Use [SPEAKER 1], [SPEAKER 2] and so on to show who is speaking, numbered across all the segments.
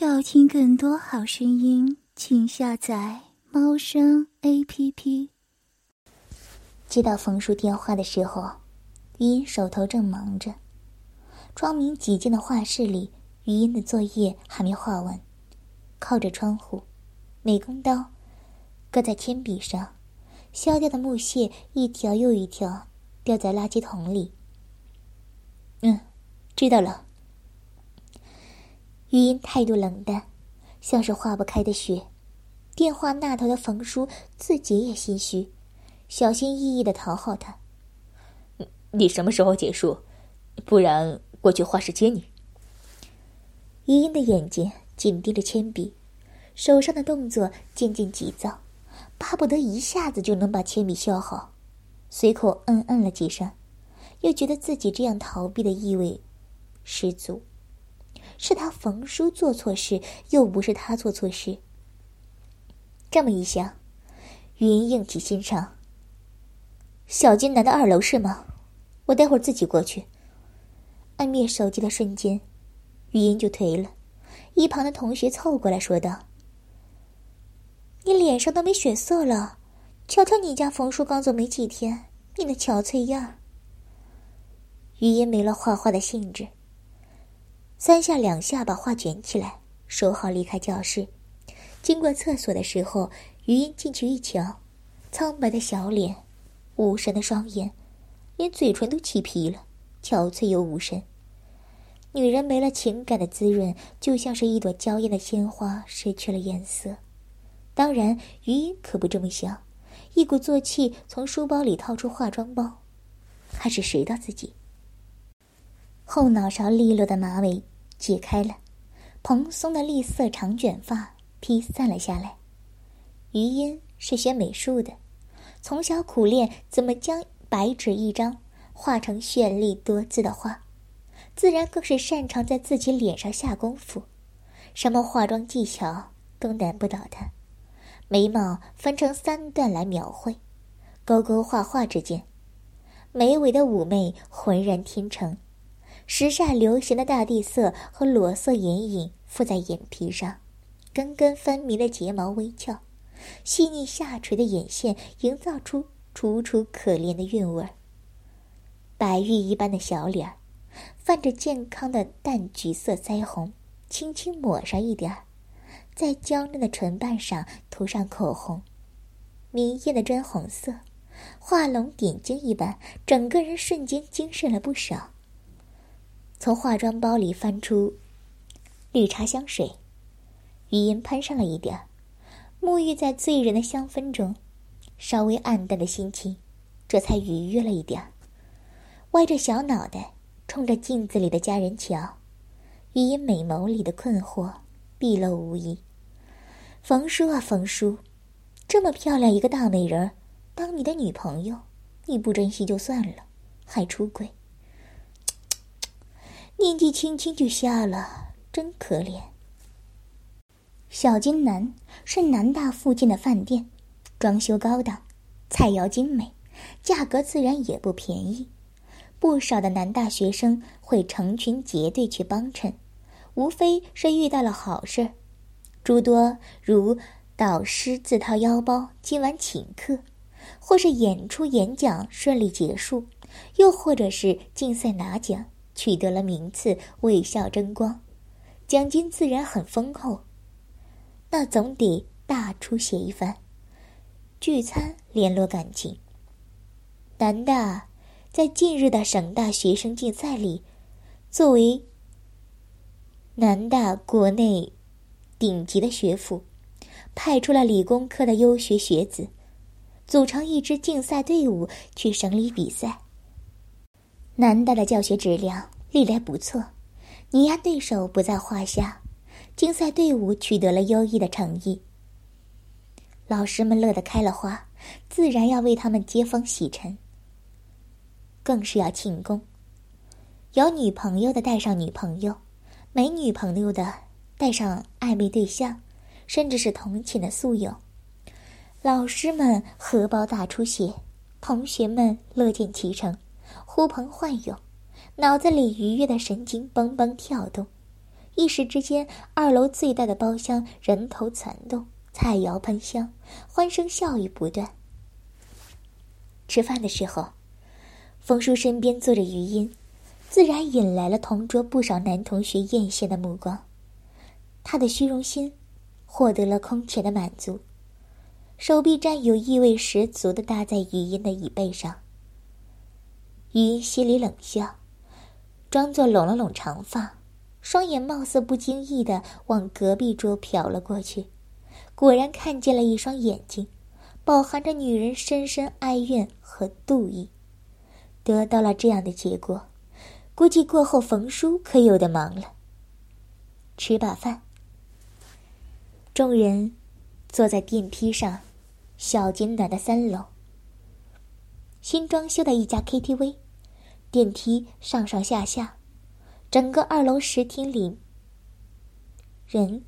[SPEAKER 1] 要听更多好声音，请下载猫声 A P P。
[SPEAKER 2] 接到冯叔电话的时候，余音手头正忙着。窗明几净的画室里，余音的作业还没画完，靠着窗户，美工刀搁在铅笔上，削掉的木屑一条又一条掉在垃圾桶里。嗯，知道了。余音态度冷淡，像是化不开的雪。电话那头的冯叔自己也心虚，小心翼翼的讨好他：“
[SPEAKER 3] 你什么时候结束？不然我去画室接你。”
[SPEAKER 2] 余音的眼睛紧盯着铅笔，手上的动作渐渐急躁，巴不得一下子就能把铅笔削好。随口嗯嗯了几声，又觉得自己这样逃避的意味十足。是他冯叔做错事，又不是他做错事。这么一想，云硬起心肠。小金南的二楼是吗？我待会儿自己过去。按灭手机的瞬间，语音就颓了。一旁的同学凑过来说道：“你脸上都没血色了，瞧瞧你家冯叔刚走没几天，你那憔悴样。”语音没了画画的兴致。三下两下把画卷起来，收好离开教室。经过厕所的时候，余音进去一瞧，苍白的小脸，无神的双眼，连嘴唇都起皮了，憔悴又无神。女人没了情感的滋润，就像是一朵娇艳的鲜花失去了颜色。当然，余音可不这么想，一鼓作气从书包里掏出化妆包，开始拾到自己。后脑勺利落的马尾解开了，蓬松的栗色长卷发披散了下来。余音是学美术的，从小苦练怎么将白纸一张画成绚丽多姿的画，自然更是擅长在自己脸上下功夫，什么化妆技巧都难不倒他。眉毛分成三段来描绘，勾勾画画之间，眉尾的妩媚浑然天成。时下流行的大地色和裸色眼影附在眼皮上，根根分明的睫毛微翘，细腻下垂的眼线营造出楚楚可怜的韵味儿。白玉一般的小脸儿，泛着健康的淡橘色腮红，轻轻抹上一点儿，在娇嫩的唇瓣上涂上口红，明艳的砖红色，画龙点睛一般，整个人瞬间精神了不少。从化妆包里翻出绿茶香水，余音喷上了一点，沐浴在醉人的香氛中，稍微暗淡的心情，这才愉悦了一点。歪着小脑袋，冲着镜子里的家人瞧，余音美眸里的困惑毕露无遗。冯叔啊，冯叔，这么漂亮一个大美人，当你的女朋友，你不珍惜就算了，还出轨。年纪轻轻就瞎了，真可怜。小金南是南大附近的饭店，装修高档，菜肴精美，价格自然也不便宜。不少的南大学生会成群结队去帮衬，无非是遇到了好事，诸多如导师自掏腰包今晚请客，或是演出演讲顺利结束，又或者是竞赛拿奖。取得了名次，为校争光，奖金自然很丰厚。那总得大出血一番，聚餐联络感情。南大在近日的省大学生竞赛里，作为南大国内顶级的学府，派出了理工科的优学学子，组成一支竞赛队伍去省里比赛。南大的教学质量历来不错，碾压对手不在话下。竞赛队伍取得了优异的成绩，老师们乐得开了花，自然要为他们接风洗尘，更是要庆功。有女朋友的带上女朋友，没女朋友的带上暧昧对象，甚至是同寝的宿友。老师们荷包大出血，同学们乐见其成。呼朋唤友，脑子里愉悦的神经蹦蹦跳动，一时之间，二楼最大的包厢人头攒动，菜肴喷香，欢声笑语不断。吃饭的时候，冯叔身边坐着余音，自然引来了同桌不少男同学艳羡的目光。他的虚荣心获得了空前的满足，手臂占有意味十足的搭在余音的椅背上。于心里冷笑，装作拢了拢长发，双眼貌似不经意的往隔壁桌瞟了过去，果然看见了一双眼睛，饱含着女人深深哀怨和妒意。得到了这样的结果，估计过后冯叔可有的忙了。吃罢饭。众人坐在电梯上，小金暖的三楼。新装修的一家 KTV，电梯上上下下，整个二楼十厅里人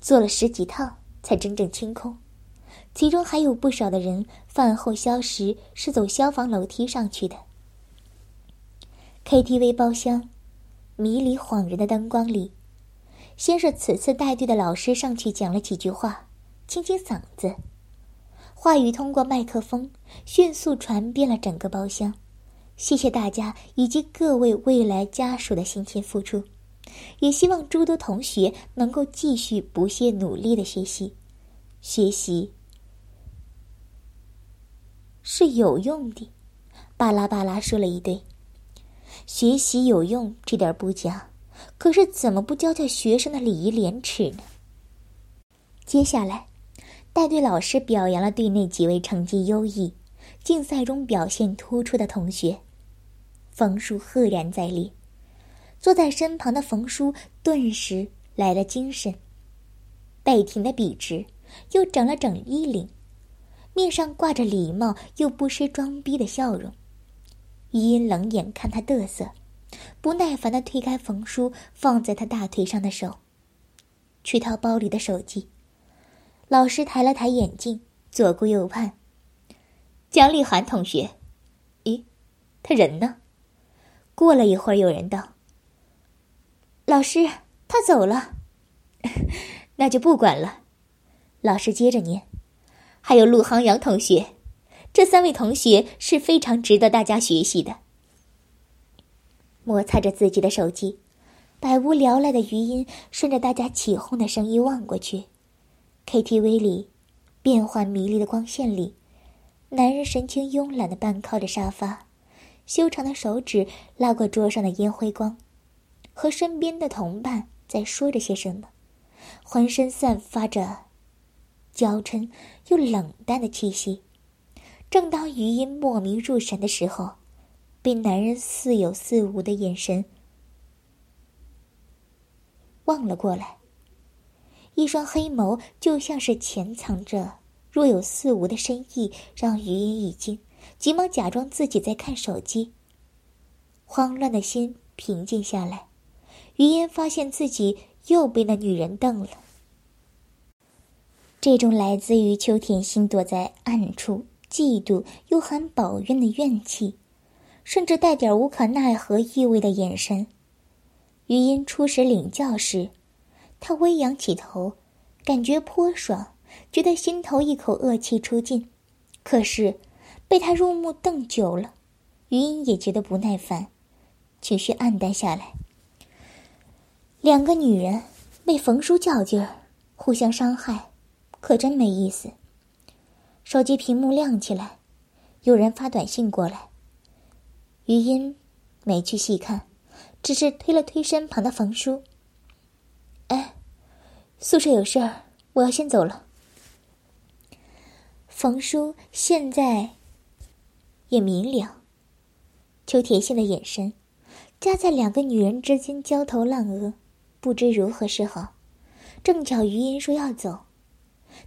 [SPEAKER 2] 坐了十几趟才真正清空，其中还有不少的人饭后消食是走消防楼梯上去的。KTV 包厢，迷离恍人的灯光里。先是此次带队的老师上去讲了几句话，清清嗓子，话语通过麦克风迅速传遍了整个包厢。谢谢大家以及各位未来家属的辛勤付出，也希望诸多同学能够继续不懈努力的学习，学习是有用的。巴拉巴拉说了一堆，学习有用这点不假。可是，怎么不教教学生的礼仪廉耻呢？接下来，带队老师表扬了队内几位成绩优异、竞赛中表现突出的同学。冯叔赫然在列，坐在身旁的冯叔顿时来了精神，背挺的笔直，又整了整衣领，面上挂着礼貌又不失装逼的笑容。余音冷眼看他嘚瑟。不耐烦的推开冯叔放在他大腿上的手，去掏包里的手机。老师抬了抬眼镜，左顾右盼。姜丽涵同学，咦，他人呢？过了一会儿，有人道：“老师，他走了。”那就不管了。老师接着念：“还有陆航阳同学，这三位同学是非常值得大家学习的。”摩擦着自己的手机，百无聊赖的余音顺着大家起哄的声音望过去，KTV 里，变幻迷离的光线里，男人神情慵懒的半靠着沙发，修长的手指拉过桌上的烟灰缸，和身边的同伴在说着些什么，浑身散发着娇嗔又冷淡的气息。正当余音莫名入神的时候。被男人似有似无的眼神望了过来，一双黑眸就像是潜藏着若有似无的深意，让余音一惊，急忙假装自己在看手机。慌乱的心平静下来，余音发现自己又被那女人瞪了。这种来自于秋田心躲在暗处嫉妒又含抱怨的怨气。甚至带点无可奈何意味的眼神。余音初时领教时，他微仰起头，感觉颇爽，觉得心头一口恶气出尽。可是，被他入目瞪久了，余音也觉得不耐烦，情绪暗淡下来。两个女人为冯叔较劲儿，互相伤害，可真没意思。手机屏幕亮起来，有人发短信过来。余音没去细看，只是推了推身旁的冯叔。哎，宿舍有事儿，我要先走了。冯叔现在也明了，邱铁信的眼神夹在两个女人之间焦头烂额，不知如何是好。正巧余音说要走，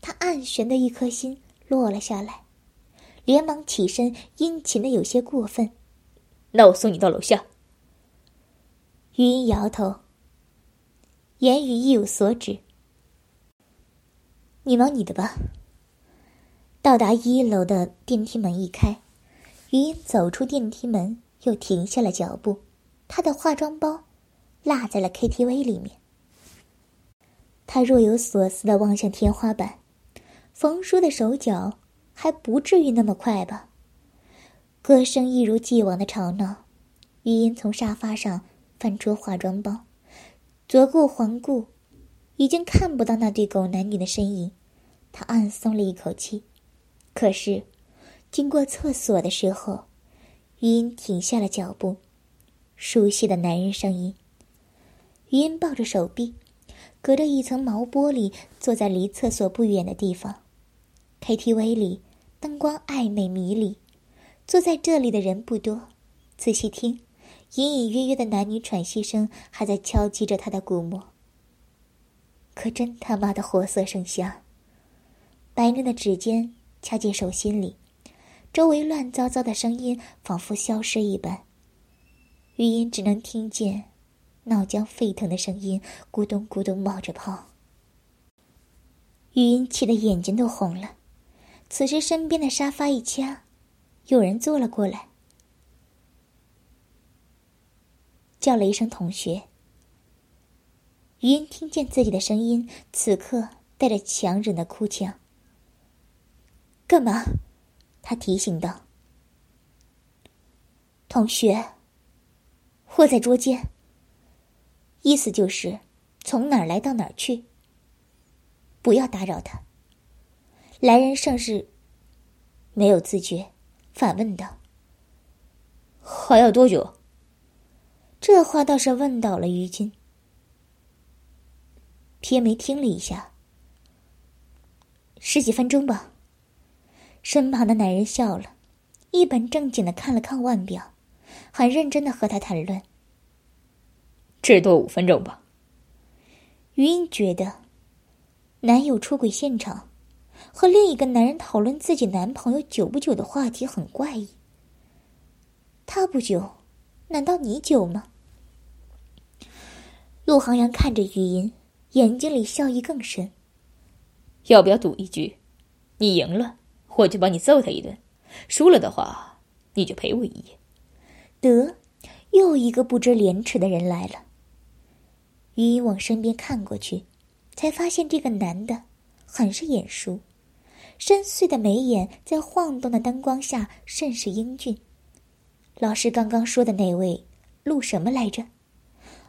[SPEAKER 2] 他暗悬的一颗心落了下来，连忙起身，殷勤的有些过分。
[SPEAKER 3] 那我送你到楼下。
[SPEAKER 2] 余音摇头，言语意有所指。你忙你的吧。到达一楼的电梯门一开，余音走出电梯门，又停下了脚步。她的化妆包落在了 KTV 里面。他若有所思的望向天花板，冯叔的手脚还不至于那么快吧？歌声一如既往的吵闹，余音从沙发上翻出化妆包，左顾环顾，已经看不到那对狗男女的身影，他暗松了一口气。可是，经过厕所的时候，余音停下了脚步，熟悉的男人声音。余音抱着手臂。隔着一层毛玻璃，坐在离厕所不远的地方。KTV 里灯光暧昧迷离，坐在这里的人不多。仔细听，隐隐约约的男女喘息声还在敲击着他的鼓膜。可真他妈的活色生香！白嫩的指尖掐进手心里，周围乱糟糟的声音仿佛消失一般，余音只能听见。脑浆沸腾的声音，咕咚咕咚冒着泡。余音气得眼睛都红了。此时，身边的沙发一掐，有人坐了过来，叫了一声“同学”。余音听见自己的声音，此刻带着强忍的哭腔。干嘛？他提醒道：“同学，我在捉奸。”意思就是，从哪儿来到哪儿去。不要打扰他。来人甚是没有自觉，反问道：“
[SPEAKER 3] 还要多久？”
[SPEAKER 2] 这话倒是问倒了于金。撇眉听了一下，十几分钟吧。身旁的男人笑了，一本正经的看了看腕表，很认真的和他谈论。
[SPEAKER 3] 至多五分钟吧。
[SPEAKER 2] 余音觉得，男友出轨现场，和另一个男人讨论自己男朋友久不久的话题很怪异。他不久，难道你久吗？陆航阳看着余音，眼睛里笑意更深。
[SPEAKER 3] 要不要赌一局？你赢了，我就帮你揍他一顿；输了的话，你就陪我一夜。
[SPEAKER 2] 得，又一个不知廉耻的人来了。余音往身边看过去，才发现这个男的很是眼熟，深邃的眉眼在晃动的灯光下甚是英俊。老师刚刚说的那位陆什么来着？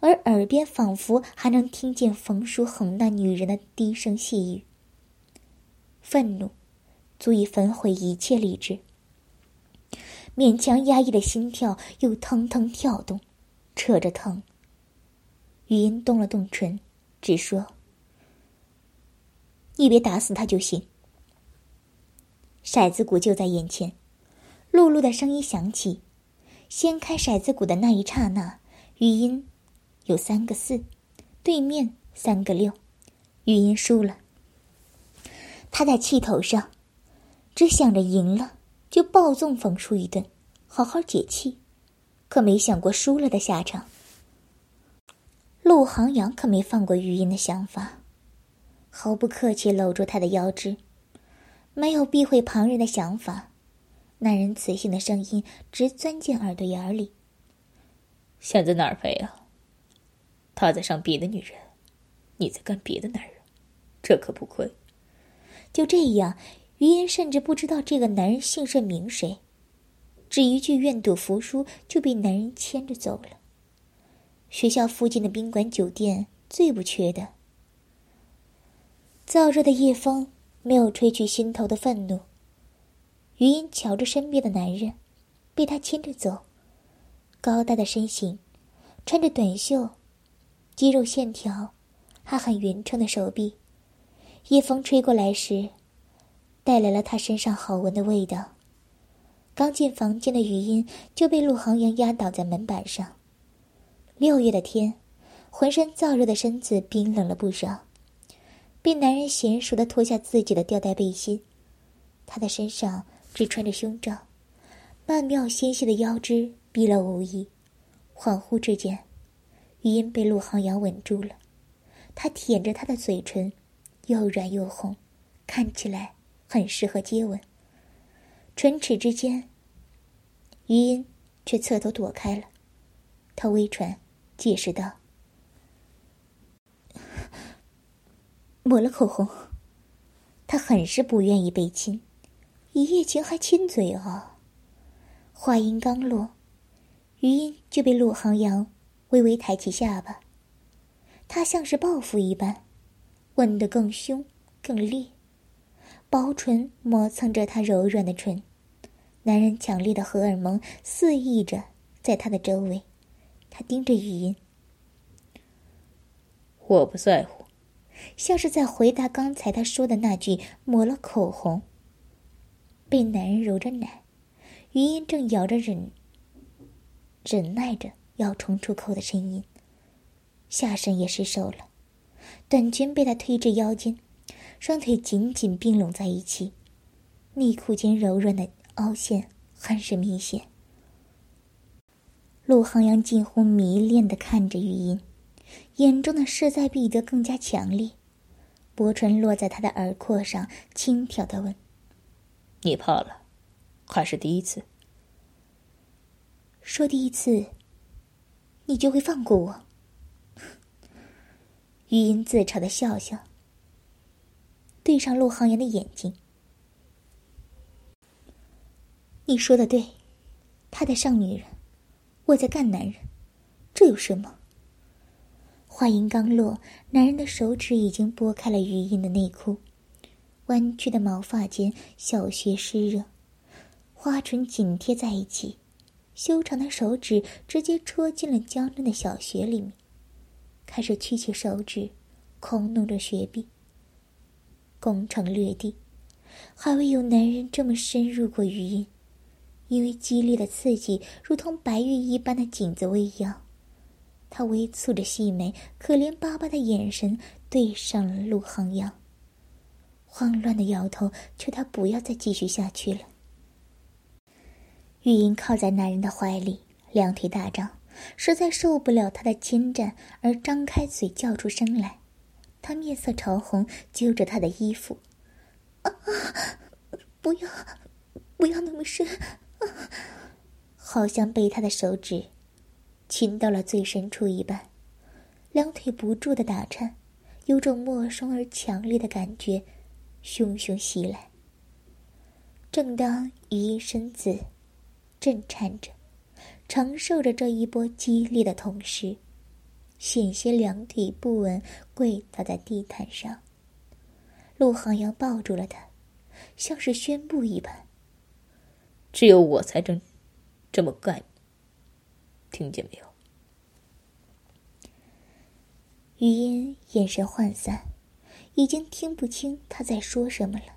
[SPEAKER 2] 而耳边仿佛还能听见冯书恒那女人的低声细语。愤怒足以焚毁一切理智，勉强压抑的心跳又腾腾跳动，扯着疼。语音动了动唇，只说：“你别打死他就行。”骰子鼓就在眼前，露露的声音响起。掀开骰子鼓的那一刹那，语音有三个四，对面三个六，余音输了。他在气头上，只想着赢了就暴揍冯叔一顿，好好解气，可没想过输了的下场。陆航阳可没放过余音的想法，毫不客气搂住她的腰肢，没有避讳旁人的想法。男人磁性的声音直钻进耳朵眼里：“
[SPEAKER 3] 想在哪儿飞啊？他在上别的女人，你在干别的男人，这可不亏。”
[SPEAKER 2] 就这样，余音甚至不知道这个男人姓甚名谁，只一句愿赌服输就被男人牵着走了。学校附近的宾馆酒店最不缺的。燥热的夜风没有吹去心头的愤怒。余音瞧着身边的男人，被他牵着走，高大的身形，穿着短袖，肌肉线条，还很匀称的手臂。夜风吹过来时，带来了他身上好闻的味道。刚进房间的余音就被陆航阳压倒在门板上。六月的天，浑身燥热的身子冰冷了不少，被男人娴熟的脱下自己的吊带背心，他的身上只穿着胸罩，曼妙纤细的腰肢毕露无遗。恍惚之间，余音被陆航阳吻住了，他舔着她的嘴唇，又软又红，看起来很适合接吻。唇齿之间，余音却侧头躲开了，他微喘。解释道：“抹了口红。他很是不愿意被亲，一夜情还亲嘴啊！话音刚落，余音就被陆航阳微微抬起下巴。他像是报复一般，吻得更凶更烈，薄唇磨蹭着他柔软的唇，男人强烈的荷尔蒙肆意着在他的周围。他盯着语音，
[SPEAKER 3] 我不在乎，
[SPEAKER 2] 像是在回答刚才他说的那句“抹了口红”。被男人揉着奶，余音正咬着忍，忍耐着要冲出口的声音。下身也失手了，短裙被他推至腰间，双腿紧紧并拢在一起，内裤间柔软的凹陷很是明显。陆航阳近乎迷恋的看着玉音，眼中的势在必得更加强烈，薄唇落在他的耳廓上，轻佻的问：“
[SPEAKER 3] 你怕了，还是第一次？
[SPEAKER 2] 说第一次，你就会放过我？”余音自嘲的笑笑，对上陆航阳的眼睛：“你说的对，他在上女人。”我在干男人，这有什么？话音刚落，男人的手指已经拨开了余音的内裤，弯曲的毛发间小穴湿热，花唇紧贴在一起，修长的手指直接戳进了娇嫩的小穴里面，开始曲起手指，空弄着穴壁。攻城略地，还未有男人这么深入过余音。因为激烈的刺激，如同白玉一般的颈子微扬，他微蹙着细眉，可怜巴巴的眼神对上了陆航阳。慌乱的摇头，求他不要再继续下去了。玉英靠在男人的怀里，两腿大张，实在受不了他的侵占，而张开嘴叫出声来。他面色潮红，揪着他的衣服：“啊，不要，不要那么深。”好像被他的手指亲到了最深处一般，两腿不住的打颤，有种陌生而强烈的感觉汹汹袭来。正当余音身子震颤着，承受着这一波激烈的同时，险些两腿不稳跪倒在地毯上。陆航阳抱住了他，像是宣布一般。
[SPEAKER 3] 只有我才真这么干，听见没有？
[SPEAKER 2] 余音眼神涣散，已经听不清他在说什么了，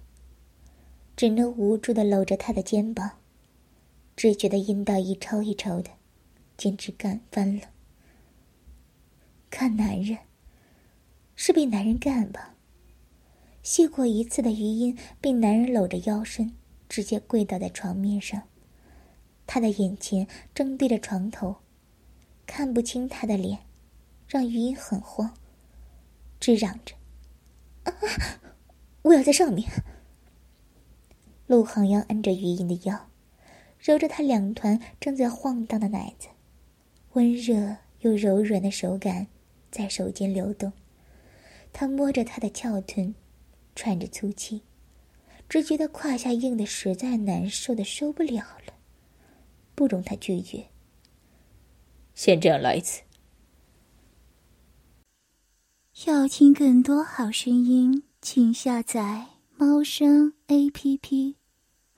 [SPEAKER 2] 只能无助的搂着他的肩膀，只觉得阴道一抽一抽的，简直干翻了。看男人，是被男人干吧？谢过一次的余音被男人搂着腰身。直接跪倒在床面上，他的眼前正对着床头，看不清他的脸，让余音很慌，直嚷着：“啊，我要在上面！”陆航阳按着余音的腰，揉着她两团正在晃荡的奶子，温热又柔软的手感在手间流动，他摸着她的翘臀，喘着粗气。只觉得胯下硬的实在难受的受不了了，不容他拒绝。
[SPEAKER 3] 先这样来一次。
[SPEAKER 1] 要听更多好声音，请下载猫声 A P P。